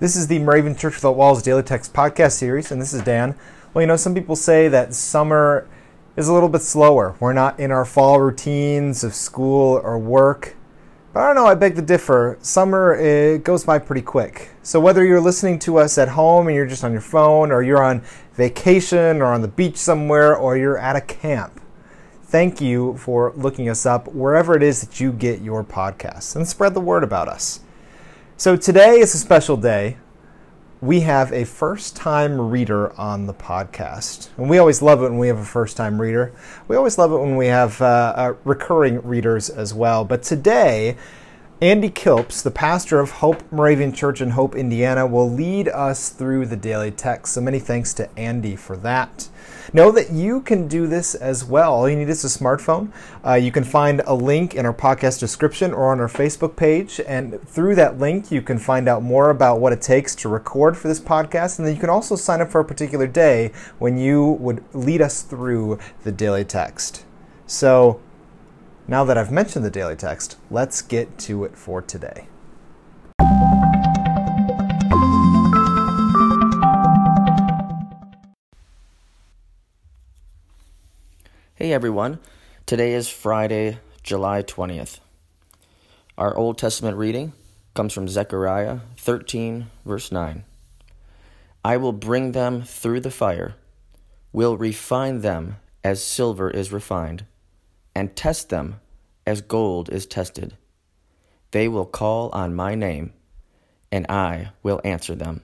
This is the Moravian Church Without Walls Daily Text podcast series, and this is Dan. Well, you know, some people say that summer is a little bit slower. We're not in our fall routines of school or work. But I don't know, I beg to differ. Summer it goes by pretty quick. So whether you're listening to us at home and you're just on your phone, or you're on vacation or on the beach somewhere, or you're at a camp, thank you for looking us up wherever it is that you get your podcasts and spread the word about us. So today is a special day. We have a first time reader on the podcast. And we always love it when we have a first time reader. We always love it when we have uh, uh, recurring readers as well. But today, Andy Kilps, the pastor of Hope Moravian Church in Hope, Indiana, will lead us through the daily text. So many thanks to Andy for that. Know that you can do this as well. All you need is a smartphone. Uh, you can find a link in our podcast description or on our Facebook page. And through that link, you can find out more about what it takes to record for this podcast. And then you can also sign up for a particular day when you would lead us through the daily text. So, now that I've mentioned the daily text, let's get to it for today. Hey everyone, today is Friday, July 20th. Our Old Testament reading comes from Zechariah 13, verse 9. I will bring them through the fire, will refine them as silver is refined and test them as gold is tested. They will call on my name, and I will answer them.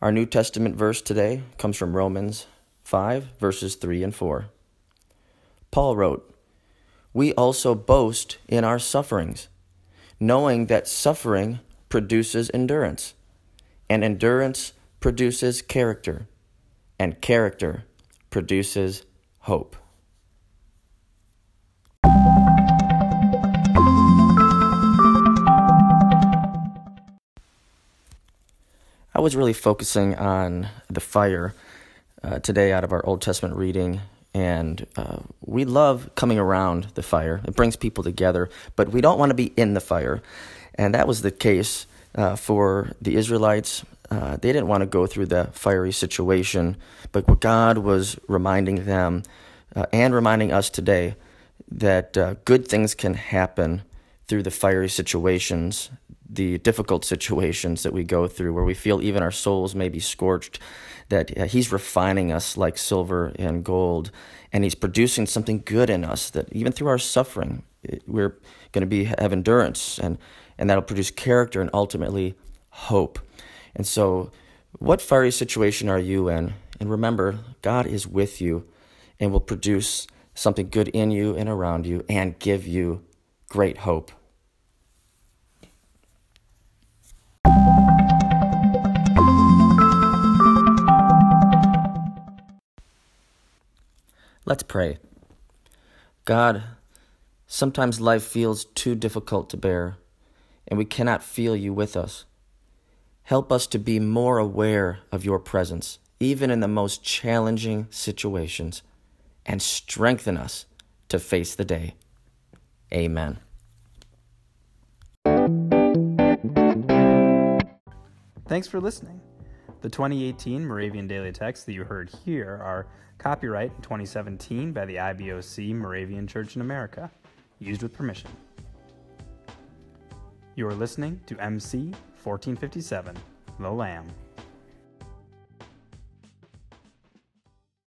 Our New Testament verse today comes from Romans 5, verses 3 and 4. Paul wrote, We also boast in our sufferings, knowing that suffering produces endurance, and endurance produces character, and character produces hope. Was really focusing on the fire uh, today out of our Old Testament reading, and uh, we love coming around the fire. It brings people together, but we don't want to be in the fire. And that was the case uh, for the Israelites. Uh, they didn't want to go through the fiery situation, but God was reminding them uh, and reminding us today that uh, good things can happen through the fiery situations the difficult situations that we go through, where we feel even our souls may be scorched, that uh, He's refining us like silver and gold, and He's producing something good in us. That even through our suffering, we're going to be have endurance, and and that'll produce character and ultimately hope. And so, what fiery situation are you in? And remember, God is with you, and will produce something good in you and around you, and give you great hope. Let's pray. God, sometimes life feels too difficult to bear, and we cannot feel you with us. Help us to be more aware of your presence, even in the most challenging situations, and strengthen us to face the day. Amen. Thanks for listening. The 2018 Moravian Daily Texts that you heard here are copyright 2017 by the IBOC Moravian Church in America, used with permission. You are listening to MC 1457, The Lamb.